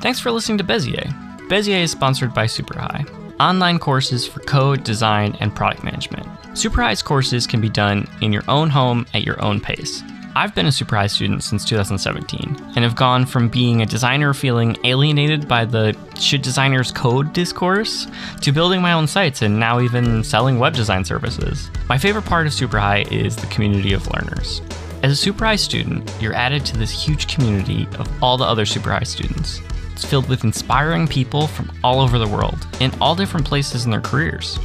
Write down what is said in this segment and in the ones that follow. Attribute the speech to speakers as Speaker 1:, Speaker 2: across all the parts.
Speaker 1: Thanks for listening to Bezier. Bezier is sponsored by SuperHi, online courses for code, design, and product management. SuperHi's courses can be done in your own home at your own pace. I've been a SuperHi student since 2017 and have gone from being a designer feeling alienated by the should designers code discourse to building my own sites and now even selling web design services. My favorite part of SuperHi is the community of learners. As a SuperHi student, you're added to this huge community of all the other SuperHi students. It's filled with inspiring people from all over the world in all different places in their careers.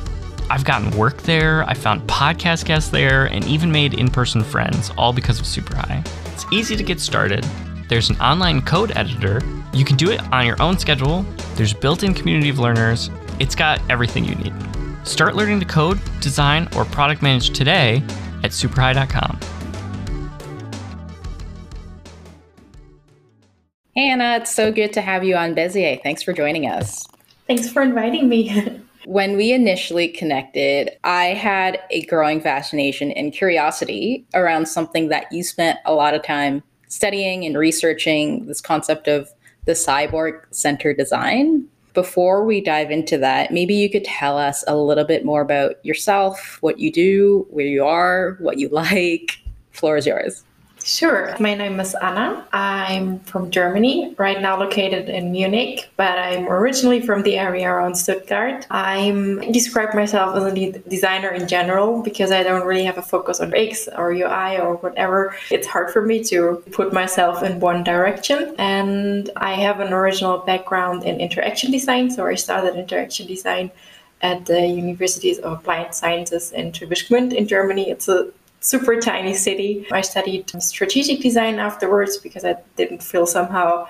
Speaker 1: I've gotten work there, I found podcast guests there, and even made in person friends, all because of SuperHi. It's easy to get started. There's an online code editor. You can do it on your own schedule. There's built in community of learners. It's got everything you need. Start learning to code, design, or product manage today at superhi.com.
Speaker 2: Hey, Anna, it's so good to have you on Bezier. Thanks for joining us.
Speaker 3: Thanks for inviting me.
Speaker 2: When we initially connected, I had a growing fascination and curiosity around something that you spent a lot of time studying and researching this concept of the cyborg center design. Before we dive into that, maybe you could tell us a little bit more about yourself, what you do, where you are, what you like. Floor is yours.
Speaker 3: Sure. My name is Anna. I'm from Germany, right now located in Munich, but I'm originally from the area around Stuttgart. I'm describe myself as a designer in general because I don't really have a focus on X or UI or whatever. It's hard for me to put myself in one direction. And I have an original background in interaction design, so I started interaction design at the Universities of Applied Sciences in Schwäbisch in Germany. It's a super tiny city. I studied strategic design afterwards because I didn't feel somehow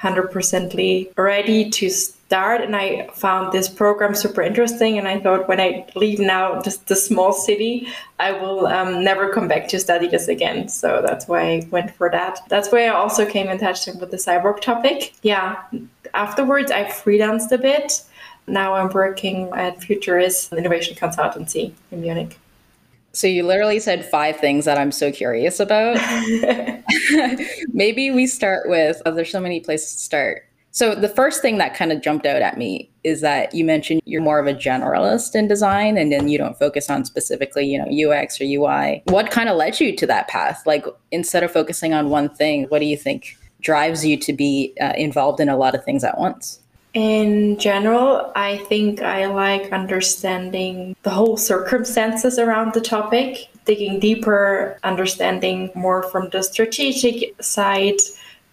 Speaker 3: 100% ready to start. And I found this program super interesting. And I thought when I leave now just the small city, I will um, never come back to study this again. So that's why I went for that. That's why I also came in touch with the cyborg topic. Yeah. Afterwards, I freelanced a bit. Now I'm working at Futurist Innovation Consultancy in Munich.
Speaker 2: So you literally said five things that I'm so curious about. Maybe we start with oh, there's so many places to start. So the first thing that kind of jumped out at me is that you mentioned you're more of a generalist in design and then you don't focus on specifically, you know, UX or UI. What kind of led you to that path? Like instead of focusing on one thing, what do you think drives you to be uh, involved in a lot of things at once?
Speaker 3: In general, I think I like understanding the whole circumstances around the topic, digging deeper, understanding more from the strategic side,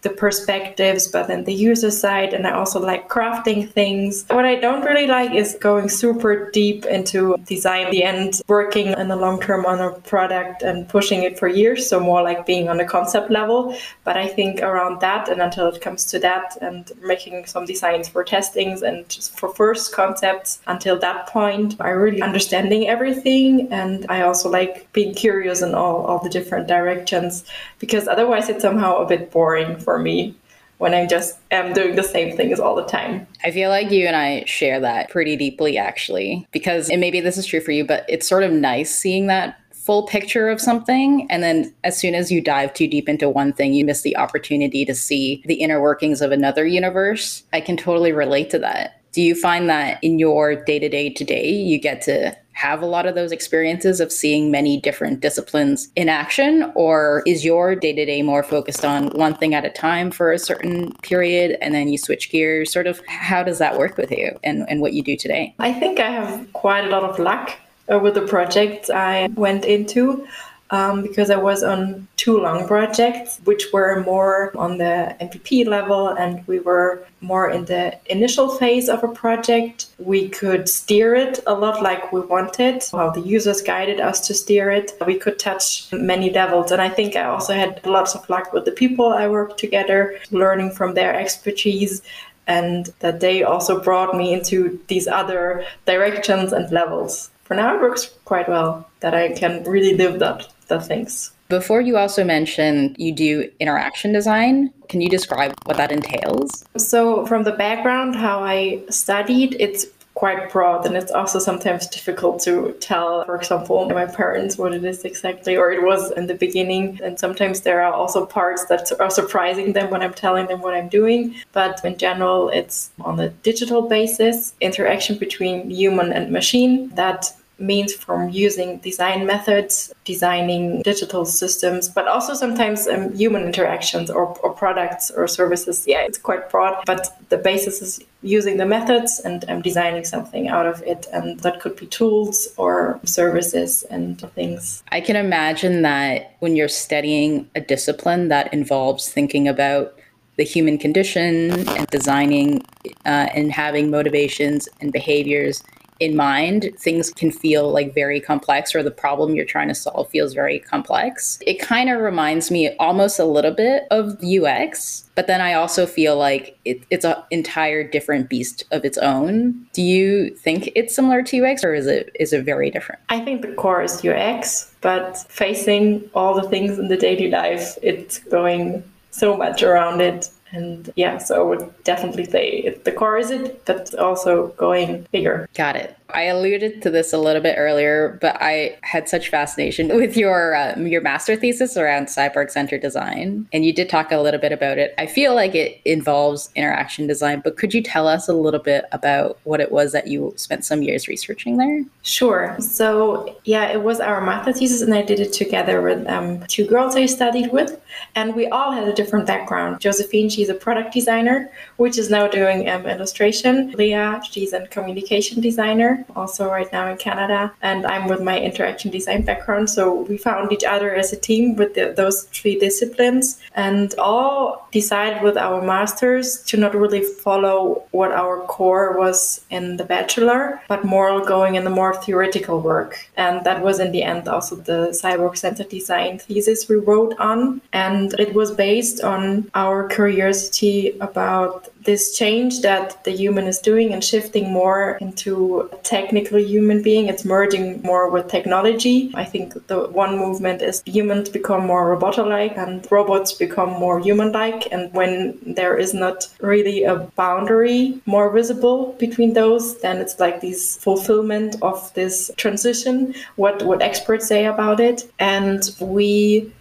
Speaker 3: the perspectives, but then the user side. And I also like crafting things. What I don't really like is going super deep into design, the end, working in the long term on a product and pushing it for years. So more like being on a concept level. But I think around that and until it comes to that and making some designs for testings and for first concepts until that point, I really understanding everything. And I also like being curious in all, all the different directions because otherwise it's somehow a bit boring for for me when I just am doing the same things all the time.
Speaker 2: I feel like you and I share that pretty deeply, actually, because, and maybe this is true for you, but it's sort of nice seeing that full picture of something. And then as soon as you dive too deep into one thing, you miss the opportunity to see the inner workings of another universe. I can totally relate to that. Do you find that in your day to day today, you get to have a lot of those experiences of seeing many different disciplines in action? Or is your day to day more focused on one thing at a time for a certain period and then you switch gears? Sort of how does that work with you and, and what you do today?
Speaker 3: I think I have quite a lot of luck with the projects I went into um, because I was on two long projects, which were more on the MVP level, and we were more in the initial phase of a project. We could steer it a lot like we wanted, how the users guided us to steer it. We could touch many levels, and I think I also had lots of luck with the people I worked together, learning from their expertise and that they also brought me into these other directions and levels. For now, it works quite well that I can really live that the things.
Speaker 2: Before you also mentioned you do interaction design. Can you describe what that entails?
Speaker 3: So, from the background, how I studied, it's quite broad and it's also sometimes difficult to tell, for example, my parents what it is exactly, or it was in the beginning. And sometimes there are also parts that are surprising them when I'm telling them what I'm doing. But in general, it's on a digital basis, interaction between human and machine that means from using design methods, designing digital systems, but also sometimes um, human interactions or, or, products or services. Yeah, it's quite broad, but the basis is using the methods and um, designing something out of it. And that could be tools or services and things.
Speaker 2: I can imagine that when you're studying a discipline that involves thinking about the human condition and designing uh, and having motivations and behaviors in mind, things can feel like very complex, or the problem you're trying to solve feels very complex. It kind of reminds me almost a little bit of UX, but then I also feel like it, it's an entire different beast of its own. Do you think it's similar to UX, or is it is it very different?
Speaker 3: I think the core is UX, but facing all the things in the daily life, it's going so much around it and yeah, so I would definitely say the core is it, but also going bigger.
Speaker 2: Got it. I alluded to this a little bit earlier, but I had such fascination with your uh, your master thesis around cyborg centered design, and you did talk a little bit about it. I feel like it involves interaction design, but could you tell us a little bit about what it was that you spent some years researching there?
Speaker 3: Sure. So yeah, it was our master thesis, and I did it together with um, two girls I studied with, and we all had a different background. Josephine, she's a product designer, which is now doing um, illustration. Leah, she's a communication designer also right now in Canada. And I'm with my interaction design background. So we found each other as a team with the, those three disciplines and all decided with our masters to not really follow what our core was in the bachelor, but more going in the more theoretical work. And that was in the end also the cyborg centered design thesis we wrote on. And it was based on our curiosity about this change that the human is doing and shifting more into a technical human being. It's merging more with technology. I think the one movement is humans become more robot-like and robots become more human-like. And when there is not really a boundary more visible between those, then it's like this fulfillment of this transition. What what experts say about it, and we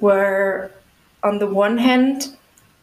Speaker 3: were on the one hand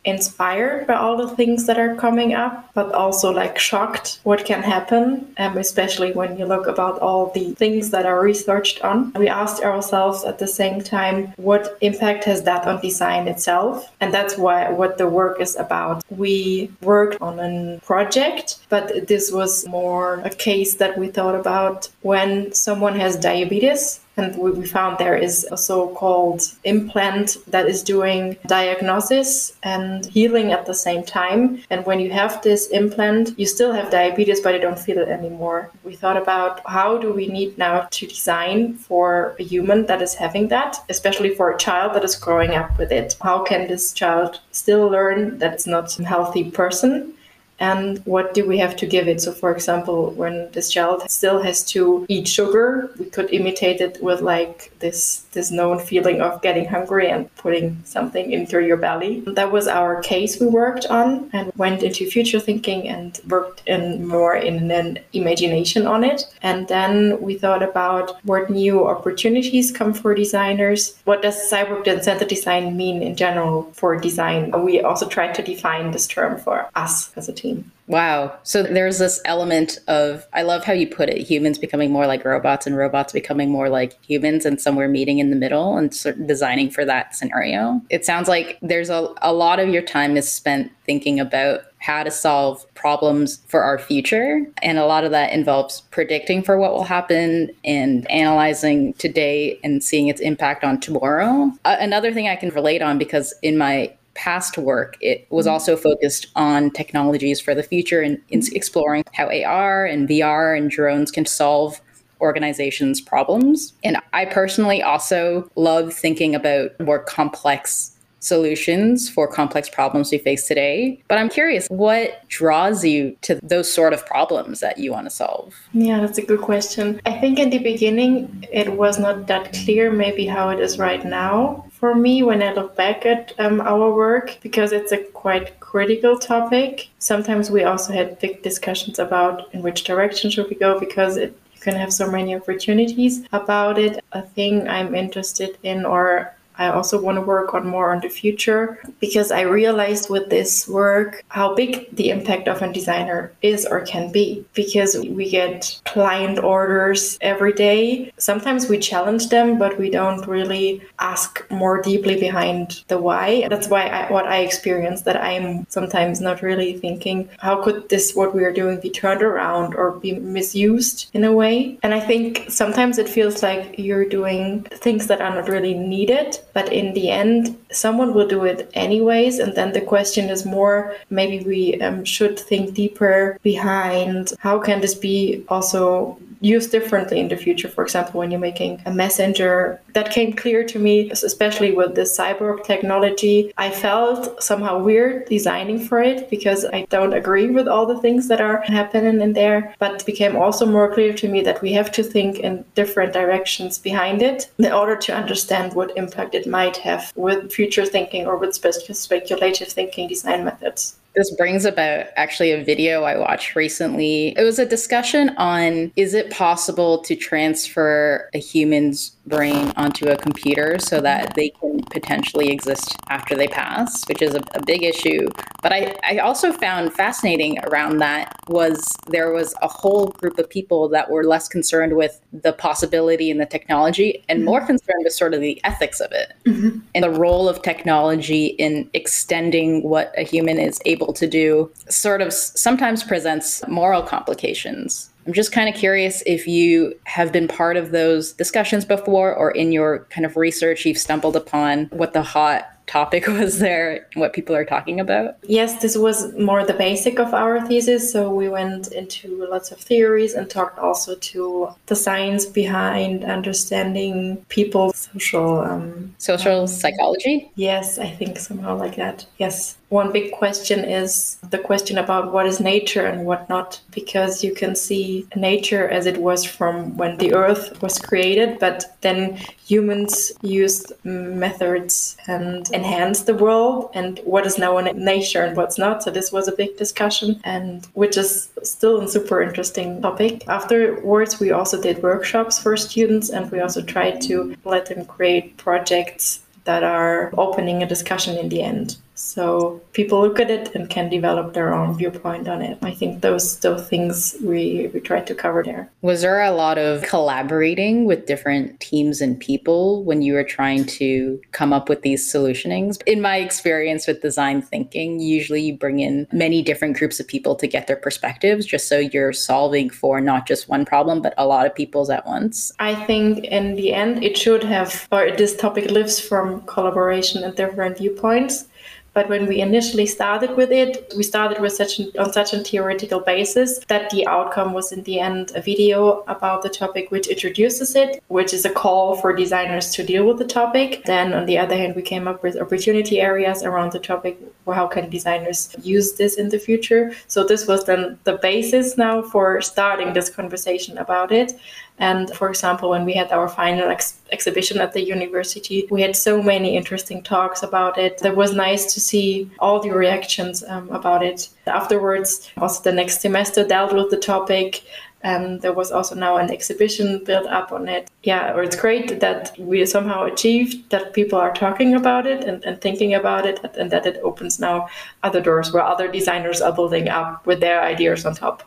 Speaker 3: inspired by all the things that are coming up, but also like shocked what can happen, um, especially when you look about all the things that are researched on. We asked ourselves at the same time, what impact has that on design itself? And that's why what the work is about. We worked on a project, but this was more a case that we thought about when someone has diabetes and we found there is a so-called implant that is doing diagnosis and healing at the same time. And when you have this implant, you still have diabetes, but you don't feel it anymore. We thought about how do we need now to design for a human that is having that, especially for a child that is growing up with it. How can this child still learn that it's not a healthy person? And what do we have to give it? So for example when this child still has to eat sugar we could imitate it with like this this known feeling of getting hungry and putting something into your belly. That was our case we worked on and went into future thinking and worked in more in an imagination on it. And then we thought about what new opportunities come for designers. What does cyborg centered design mean in general for design? We also tried to define this term for us as a team team.
Speaker 2: Wow. So there's this element of, I love how you put it humans becoming more like robots and robots becoming more like humans, and somewhere meeting in the middle and sort of designing for that scenario. It sounds like there's a, a lot of your time is spent thinking about how to solve problems for our future. And a lot of that involves predicting for what will happen and analyzing today and seeing its impact on tomorrow. Uh, another thing I can relate on because in my past work, it was mm-hmm. also focused on technologies for the future and exploring how AR and VR and drones can solve organizations' problems. And I personally also love thinking about more complex solutions for complex problems we face today. But I'm curious, what draws you to those sort of problems that you want to solve?
Speaker 3: Yeah, that's a good question. I think in the beginning, it was not that clear, maybe how it is right now for me when I look back at um, our work because it's a quite critical topic. Sometimes we also had big discussions about in which direction should we go because it, you can have so many opportunities about it. A thing I'm interested in or I also want to work on more on the future because I realized with this work how big the impact of a designer is or can be because we get client orders every day. Sometimes we challenge them, but we don't really ask more deeply behind the why. That's why I, what I experience that I'm sometimes not really thinking how could this what we are doing be turned around or be misused in a way. And I think sometimes it feels like you're doing things that are not really needed but in the end someone will do it anyways and then the question is more maybe we um, should think deeper behind how can this be also used differently in the future. For example, when you're making a messenger, that came clear to me, especially with the cyborg technology. I felt somehow weird designing for it because I don't agree with all the things that are happening in there. But it became also more clear to me that we have to think in different directions behind it in order to understand what impact it might have with future thinking or with speculative thinking design methods.
Speaker 2: This brings about actually a video I watched recently. It was a discussion on is it possible to transfer a human's brain onto a computer so that they can potentially exist after they pass, which is a, a big issue. But I, I also found fascinating around that was there was a whole group of people that were less concerned with the possibility and the technology and mm-hmm. more concerned with sort of the ethics of it mm-hmm. and the role of technology in extending what a human is able to do sort of sometimes presents moral complications I'm just kind of curious if you have been part of those discussions before or in your kind of research you've stumbled upon what the hot topic was there what people are talking about?
Speaker 3: Yes this was more the basic of our thesis. So we went into lots of theories and talked also to the science behind understanding people's social um,
Speaker 2: social um, psychology?
Speaker 3: Yes i think somehow like that. Yes. One big question is the question about what is nature and what not, because you can see nature as it was from when the earth was created, but then humans used methods and enhanced the world and what is now in nature and what's not. So this was a big discussion and which is still a super interesting topic. Afterwards, we also did workshops for students and we also tried to let them create projects that are opening a discussion in the end. So people look at it and can develop their own viewpoint on it. I think those those things we we tried to cover there.
Speaker 2: Was there a lot of collaborating with different teams and people when you were trying to come up with these solutionings? In my experience with design thinking, usually you bring in many different groups of people to get their perspectives just so you're solving for not just one problem but a lot of people's at once.
Speaker 3: I think in the end it should have or this topic lives from collaboration and different viewpoints but when we initially started with it, we started with such an, on such a theoretical basis that the outcome was in the end a video about the topic which introduces it, which is a call for designers to deal with the topic. Then on the other hand, we came up with opportunity areas around the topic. How can designers use this in the future? So this was then the basis now for starting this conversation about it. And for example, when we had our final ex- exhibition at the university, we had so many interesting talks about it. It was nice to see all the reactions um, about it. Afterwards, also the next semester dealt with the topic. And there was also now an exhibition built up on it. Yeah, or it's great that we somehow achieved that people are talking about it and, and thinking about it, and that it opens now other doors where other designers are building up with their ideas on top.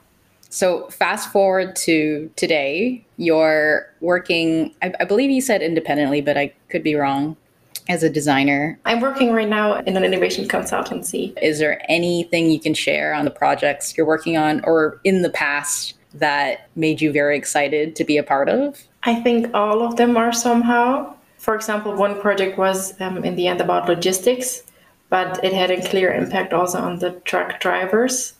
Speaker 2: So fast forward to today, you're working, I, I, believe you said independently, but I could be wrong, as a designer.
Speaker 3: I'm working right now in an innovation consultancy.
Speaker 2: Is there anything you can share on the projects you're working on or in the past that made you very excited to be a part of?
Speaker 3: I think all of them are somehow. For example, one project was um, in the end about logistics, but it had a clear impact also on the truck drivers.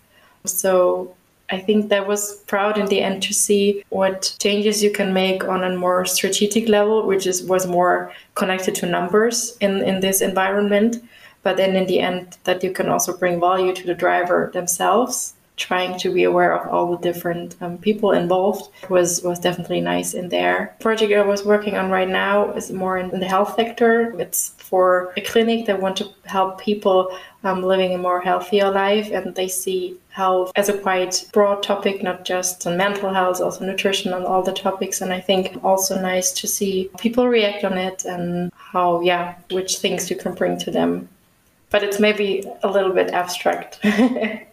Speaker 3: So I think that was proud in the end to see what changes you can make on a more strategic level, which is was more connected to numbers in, in this environment. But then in the end, that you can also bring value to the driver themselves. Trying to be aware of all the different um, people involved was was definitely nice in there. project I was working on right now is more in the health sector. It's for a clinic that want to help people um, living a more healthier life, and they see health as a quite broad topic, not just on mental health, also nutrition and all the topics. And I think also nice to see people react on it and how, yeah, which things you can bring to them. But it's maybe a little bit abstract.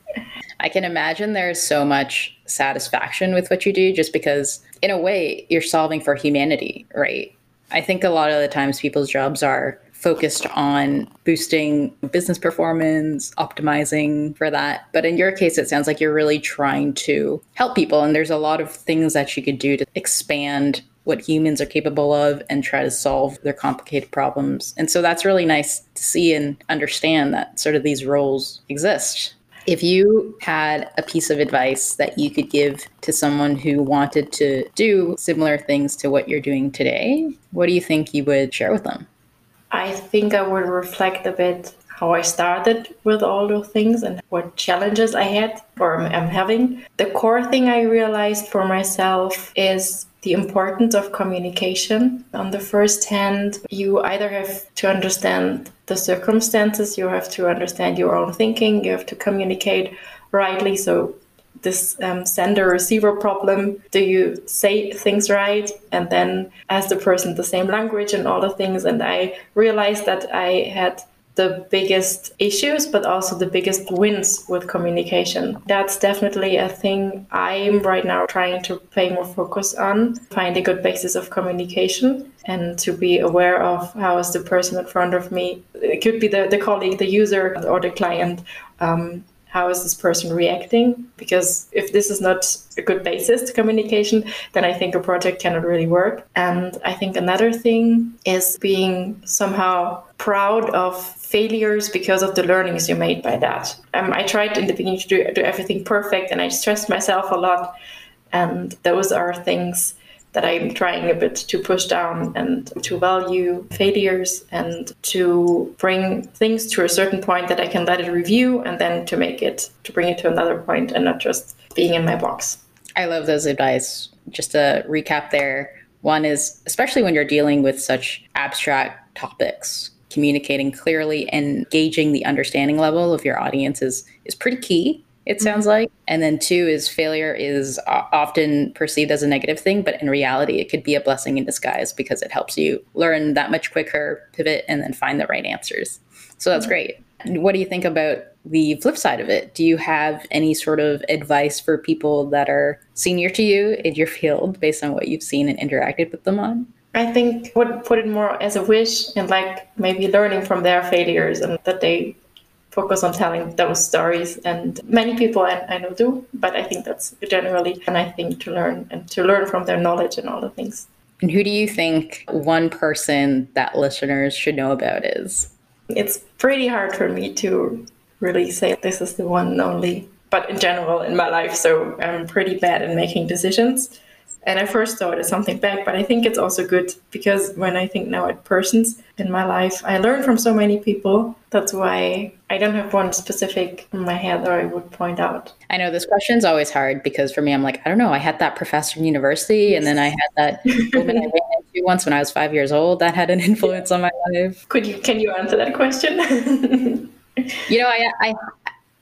Speaker 2: I can imagine there's so much satisfaction with what you do just because, in a way, you're solving for humanity, right? I think a lot of the times people's jobs are focused on boosting business performance, optimizing for that. But in your case, it sounds like you're really trying to help people. And there's a lot of things that you could do to expand what humans are capable of and try to solve their complicated problems. And so that's really nice to see and understand that sort of these roles exist. If you had a piece of advice that you could give to someone who wanted to do similar things to what you're doing today, what do you think you would share with them?
Speaker 3: I think I would reflect a bit how I started with all those things and what challenges I had or am having. The core thing I realized for myself is the importance of communication. On the first hand, you either have to understand the circumstances, you have to understand your own thinking, you have to communicate rightly. So this um, sender receiver problem do you say things right and then ask the person the same language and all the things and i realized that i had the biggest issues but also the biggest wins with communication. That's definitely a thing i'm right now trying to pay more focus on find a good basis of communication and to be aware of how is the person in front of me. It could be the, the colleague the user or the client um, how is this person reacting? Because if this is not a good basis to communication, then I think a project cannot really work. And I think another thing is being somehow proud of failures because of the learnings you made by that. Um, I tried in the beginning to do, do everything perfect and I stressed myself a lot. And those are things that I'm trying a bit to push down and to value failures and to bring things to a certain point that I can let it review and then to make it, to bring it to another point and not just being in my box.
Speaker 2: I love those advice. Just to recap there, one is especially when you're dealing with such abstract topics, communicating clearly and gauging the understanding level of your audience is, is pretty key it mm-hmm. sounds like. And then two is failure is often perceived as a negative thing, but in reality, it could be a blessing in disguise because it helps you learn that much quicker, pivot, and then find the right answers. So that's mm-hmm. great. What do you think about the flip side of it? Do you have any sort of advice for people that are senior to you in your field based on what you've seen and interacted with them on?
Speaker 3: I think would put it more as a wish and like maybe learning from their failures and that they focus on telling those stories. And many people I, I know do, but I think that's generally and I think to learn and to learn from their knowledge and all the things.
Speaker 2: And who do you think one person that listeners should know about is?
Speaker 3: It's pretty hard for me to really say this is the one and only, but in general in my life, so I'm pretty bad in making decisions. And I first thought it's something bad, but I think it's also good because when I think now at persons in my life, I learn from so many people. That's why I don't have one specific in my head that I would point out.
Speaker 2: I know this question is always hard because for me, I'm like, I don't know. I had that professor in university, yes. and then I had that woman I ran into once when I was five years old that had an influence on my life.
Speaker 3: Could you? Can you answer that question?
Speaker 2: you know, I, I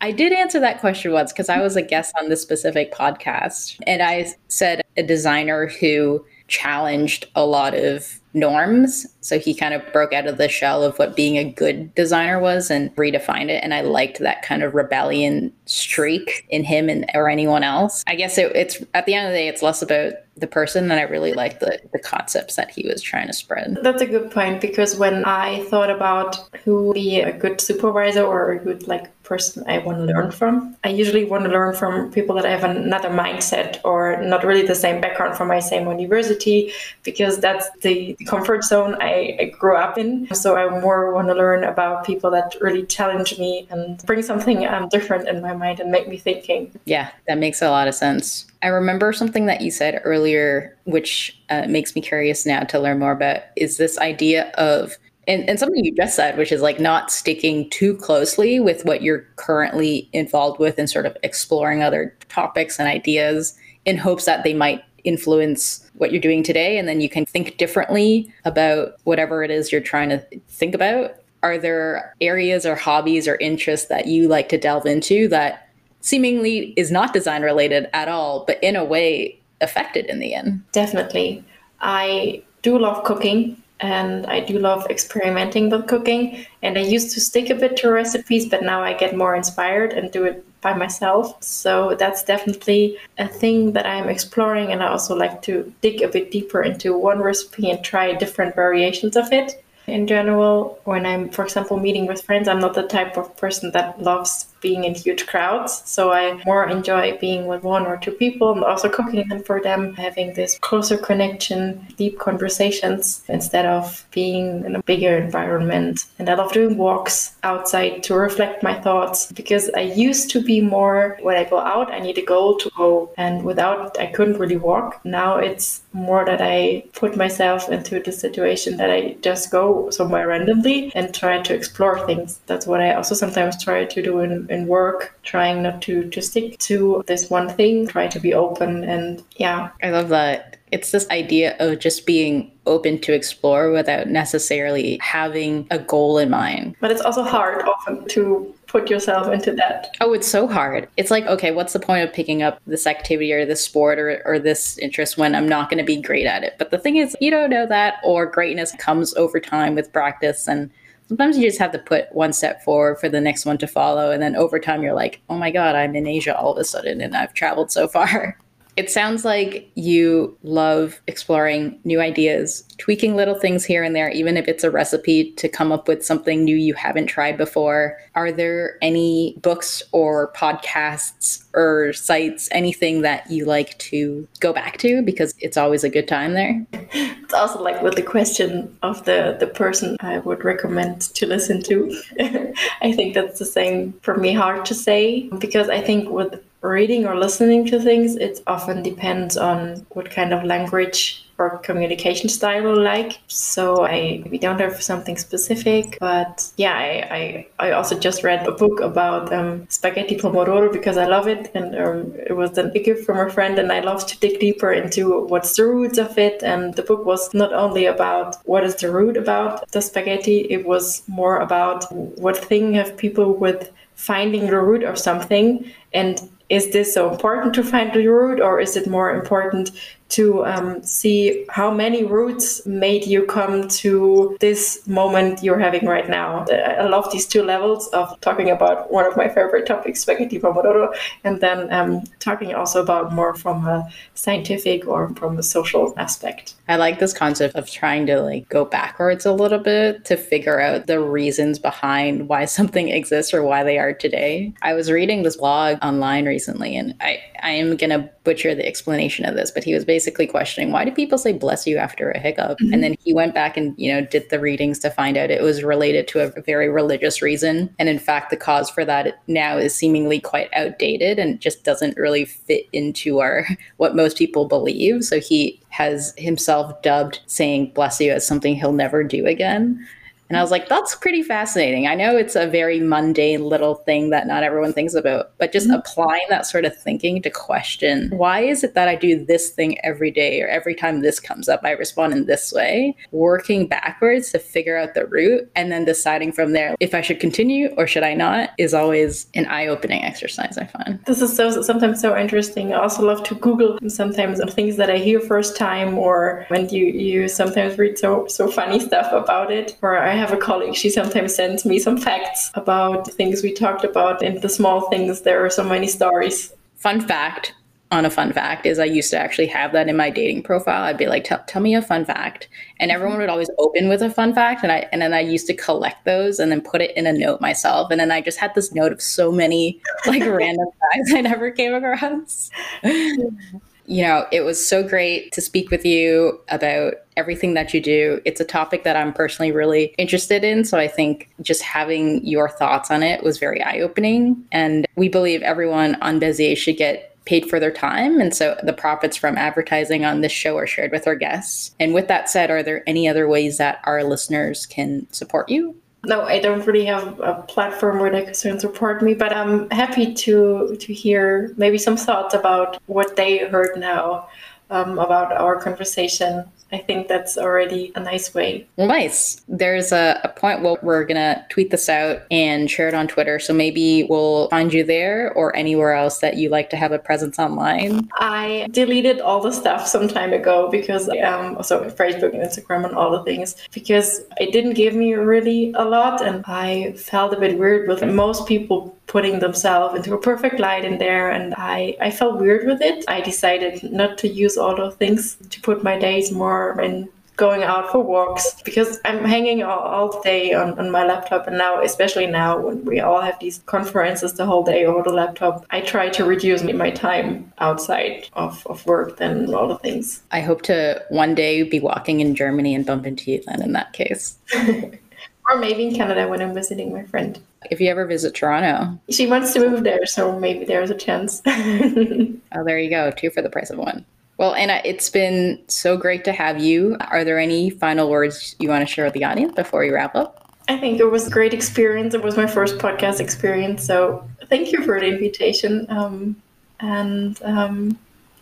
Speaker 2: I did answer that question once because I was a guest on this specific podcast. And I said a designer who challenged a lot of norms. So he kind of broke out of the shell of what being a good designer was and redefined it. And I liked that kind of rebellion streak in him and or anyone else. I guess it, it's at the end of the day, it's less about the person and I really liked the, the concepts that he was trying to spread.
Speaker 3: That's a good point because when I thought about who would be a good supervisor or a good like person I want to learn from, I usually want to learn from people that have another mindset or not really the same background from my same university because that's the comfort zone I, I grew up in. So I more want to learn about people that really challenge me and bring something um, different in my mind and make me thinking.
Speaker 2: Yeah, that makes a lot of sense. I remember something that you said earlier, which uh, makes me curious now to learn more about is this idea of And, and something you just said, which is like not sticking too closely with what you're currently involved with and sort of exploring other topics and ideas in hopes that they might influence what you're doing today. And then you can think differently about whatever it is you're trying to think about. Are there areas or hobbies or interests that you like to delve into that seemingly is not design related at all, but in a way affected in the end?
Speaker 3: Definitely. I do love cooking and I do love experimenting with cooking. And I used to stick a bit to recipes, but now I get more inspired and do it by myself. So that's definitely a thing that I'm exploring. And I also like to dig a bit deeper into one recipe and try different variations of it. In general, when I'm, for example, meeting with friends, I'm not the type of person that loves being in huge crowds. So I more enjoy being with one or two people and also cooking them for them, having this closer connection, deep conversations instead of being in a bigger environment. And I love doing walks outside to reflect my thoughts because I used to be more when I go out, I need a goal to go. And without, I couldn't really walk. Now it's more that I put myself into the situation that I just go somewhere randomly and try to explore things. That's what I also sometimes try to do in, in work, trying not to to stick to this one thing, try to be open and yeah.
Speaker 2: I love that. It's this idea of just being open to explore without necessarily having a goal in mind.
Speaker 3: But it's also hard often to put yourself into that.
Speaker 2: Oh, it's so hard. It's like, okay, what's the point of picking up this activity or this sport or, or this interest when I'm not going to be great at it? But the thing is, you don't know that, or greatness comes over time with practice and sometimes you just have to put one step forward for the next one to follow. And then over time, you're like, oh my God, I'm in Asia all of a sudden and I've traveled so far. It sounds like you love exploring new ideas, tweaking little things here and there, even if it's a recipe to come up with something new you haven't tried before. Are there any books or podcasts or sites, anything that you like to go back to because it's always a good time there?
Speaker 3: It's also like with the question of the, the person I would recommend to listen to. I think that's the same for me, hard to say because I think with reading or listening to things, it often depends on what kind of language or communication style you like. So I we don't have something specific, but yeah, I I, I also just read a book about um, spaghetti pomodoro because I love it, and um, it was a gift from a friend, and I love to dig deeper into what's the roots of it. And the book was not only about what is the root about the spaghetti, it was more about what thing have people with finding the root of something and is this so important to find the root or is it more important to um, see how many roots made you come to this moment you're having right now. I love these two levels of talking about one of my favorite topics, spaghetti pomodoro, and then um, talking also about more from a scientific or from a social aspect.
Speaker 2: I like this concept of trying to like go backwards a little bit to figure out the reasons behind why something exists or why they are today. I was reading this blog online recently and I, I am gonna butcher the explanation of this, but he was basically questioning why do people say bless you after a hiccup? Mm-hmm. And then he went back and, you know, did the readings to find out it was related to a very religious reason. And in fact, the cause for that now is seemingly quite outdated and just doesn't really fit into our what most people believe. So he has himself dubbed saying bless you as something he'll never do again. And I was like, that's pretty fascinating. I know it's a very mundane little thing that not everyone thinks about, but just mm-hmm. applying that sort of thinking to question why is it that I do this thing every day or every time this comes up, I respond in this way, working backwards to figure out the root and then deciding from there if I should continue or should I not is always an eye opening exercise, I find.
Speaker 3: This is so sometimes so interesting. I also love to Google sometimes things that I hear first time or when you, you sometimes read so, so funny stuff about it. Or I have a colleague, she sometimes sends me some facts about things we talked about and the small things. There are so many stories.
Speaker 2: Fun fact on a fun fact is I used to actually have that in my dating profile. I'd be like, tell me a fun fact. And everyone would always open with a fun fact. And I and then I used to collect those and then put it in a note myself. And then I just had this note of so many like random facts I never came across you know, it was so great to speak with you about everything that you do. It's a topic that I'm personally really interested in. So I think just having your thoughts on it was very eye opening. And we believe everyone on Bezier should get paid for their time. And so the profits from advertising on this show are shared with our guests. And with that said, are there any other ways that our listeners can support you?
Speaker 3: No, I don't really have a platform where they can support me, but I'm happy to to hear maybe some thoughts about what they heard now um, about our conversation I think that's already a nice way.
Speaker 2: Well, nice. There's a, a point where we're going to tweet this out and share it on Twitter. So maybe we'll find you there or anywhere else that you like to have a presence online.
Speaker 3: I deleted all the stuff some time ago because, um, so Facebook and Instagram and all the things, because it didn't give me really a lot. And I felt a bit weird with most people putting themselves into a perfect light in there and I, I felt weird with it. I decided not to use all those things to put my days more in going out for walks because I'm hanging all, all day on, on my laptop and now especially now when we all have these conferences the whole day over the laptop I try to reduce my time outside of, of work than all the things.
Speaker 2: I hope to one day be walking in Germany and bump into you then in that case.
Speaker 3: or maybe in Canada when I'm visiting my friend
Speaker 2: if you ever visit Toronto.
Speaker 3: She wants to move there, so maybe there's a chance.
Speaker 2: oh, there you go. Two for the price of one. Well, Anna, it's been so great to have you. Are there any final words you want to share with the audience before we wrap up?
Speaker 3: I think it was a great experience. It was my first podcast experience. So thank you for the invitation. Um, and um,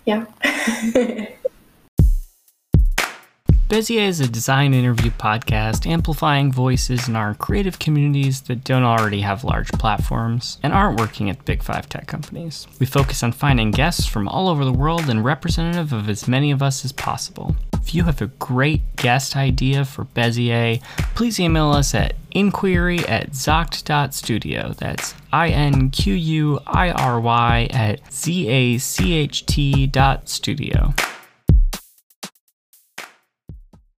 Speaker 3: yeah.
Speaker 1: Bezier is a design interview podcast amplifying voices in our creative communities that don't already have large platforms and aren't working at big five tech companies. We focus on finding guests from all over the world and representative of as many of us as possible. If you have a great guest idea for Bezier, please email us at inquiry at zacht.studio. That's I N Q U I R Y at Z A C H T dot studio.